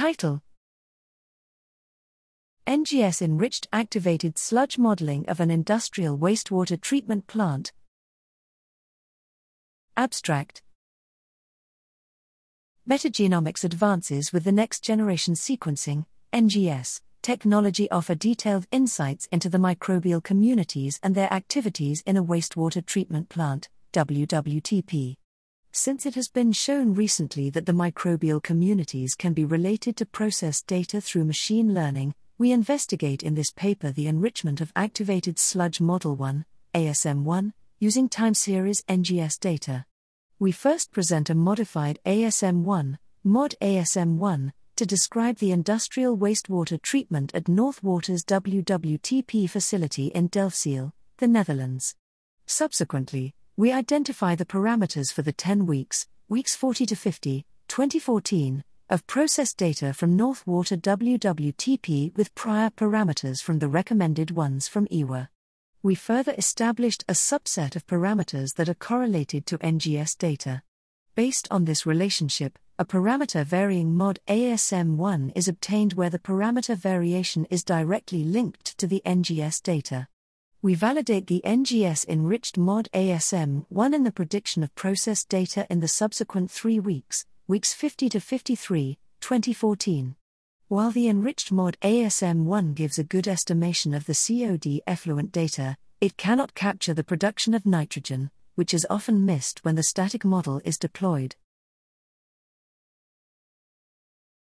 Title NGS Enriched Activated Sludge Modeling of an Industrial Wastewater Treatment Plant. Abstract Metagenomics advances with the next generation sequencing, NGS, technology offer detailed insights into the microbial communities and their activities in a wastewater treatment plant, WWTP. Since it has been shown recently that the microbial communities can be related to process data through machine learning, we investigate in this paper the enrichment of activated sludge model 1, ASM1, using time series NGS data. We first present a modified ASM1, mod ASM1, to describe the industrial wastewater treatment at Northwater's WWTP facility in Delfzijl, the Netherlands. Subsequently, we identify the parameters for the 10 weeks, weeks 40 to 50, 2014, of processed data from Northwater WWTP with prior parameters from the recommended ones from IWA. We further established a subset of parameters that are correlated to NGS data. Based on this relationship, a parameter varying mod ASM1 is obtained where the parameter variation is directly linked to the NGS data. We validate the NGS enriched mod ASM1 in the prediction of process data in the subsequent three weeks, weeks 50 to 53, 2014. While the enriched mod ASM1 gives a good estimation of the COD effluent data, it cannot capture the production of nitrogen, which is often missed when the static model is deployed.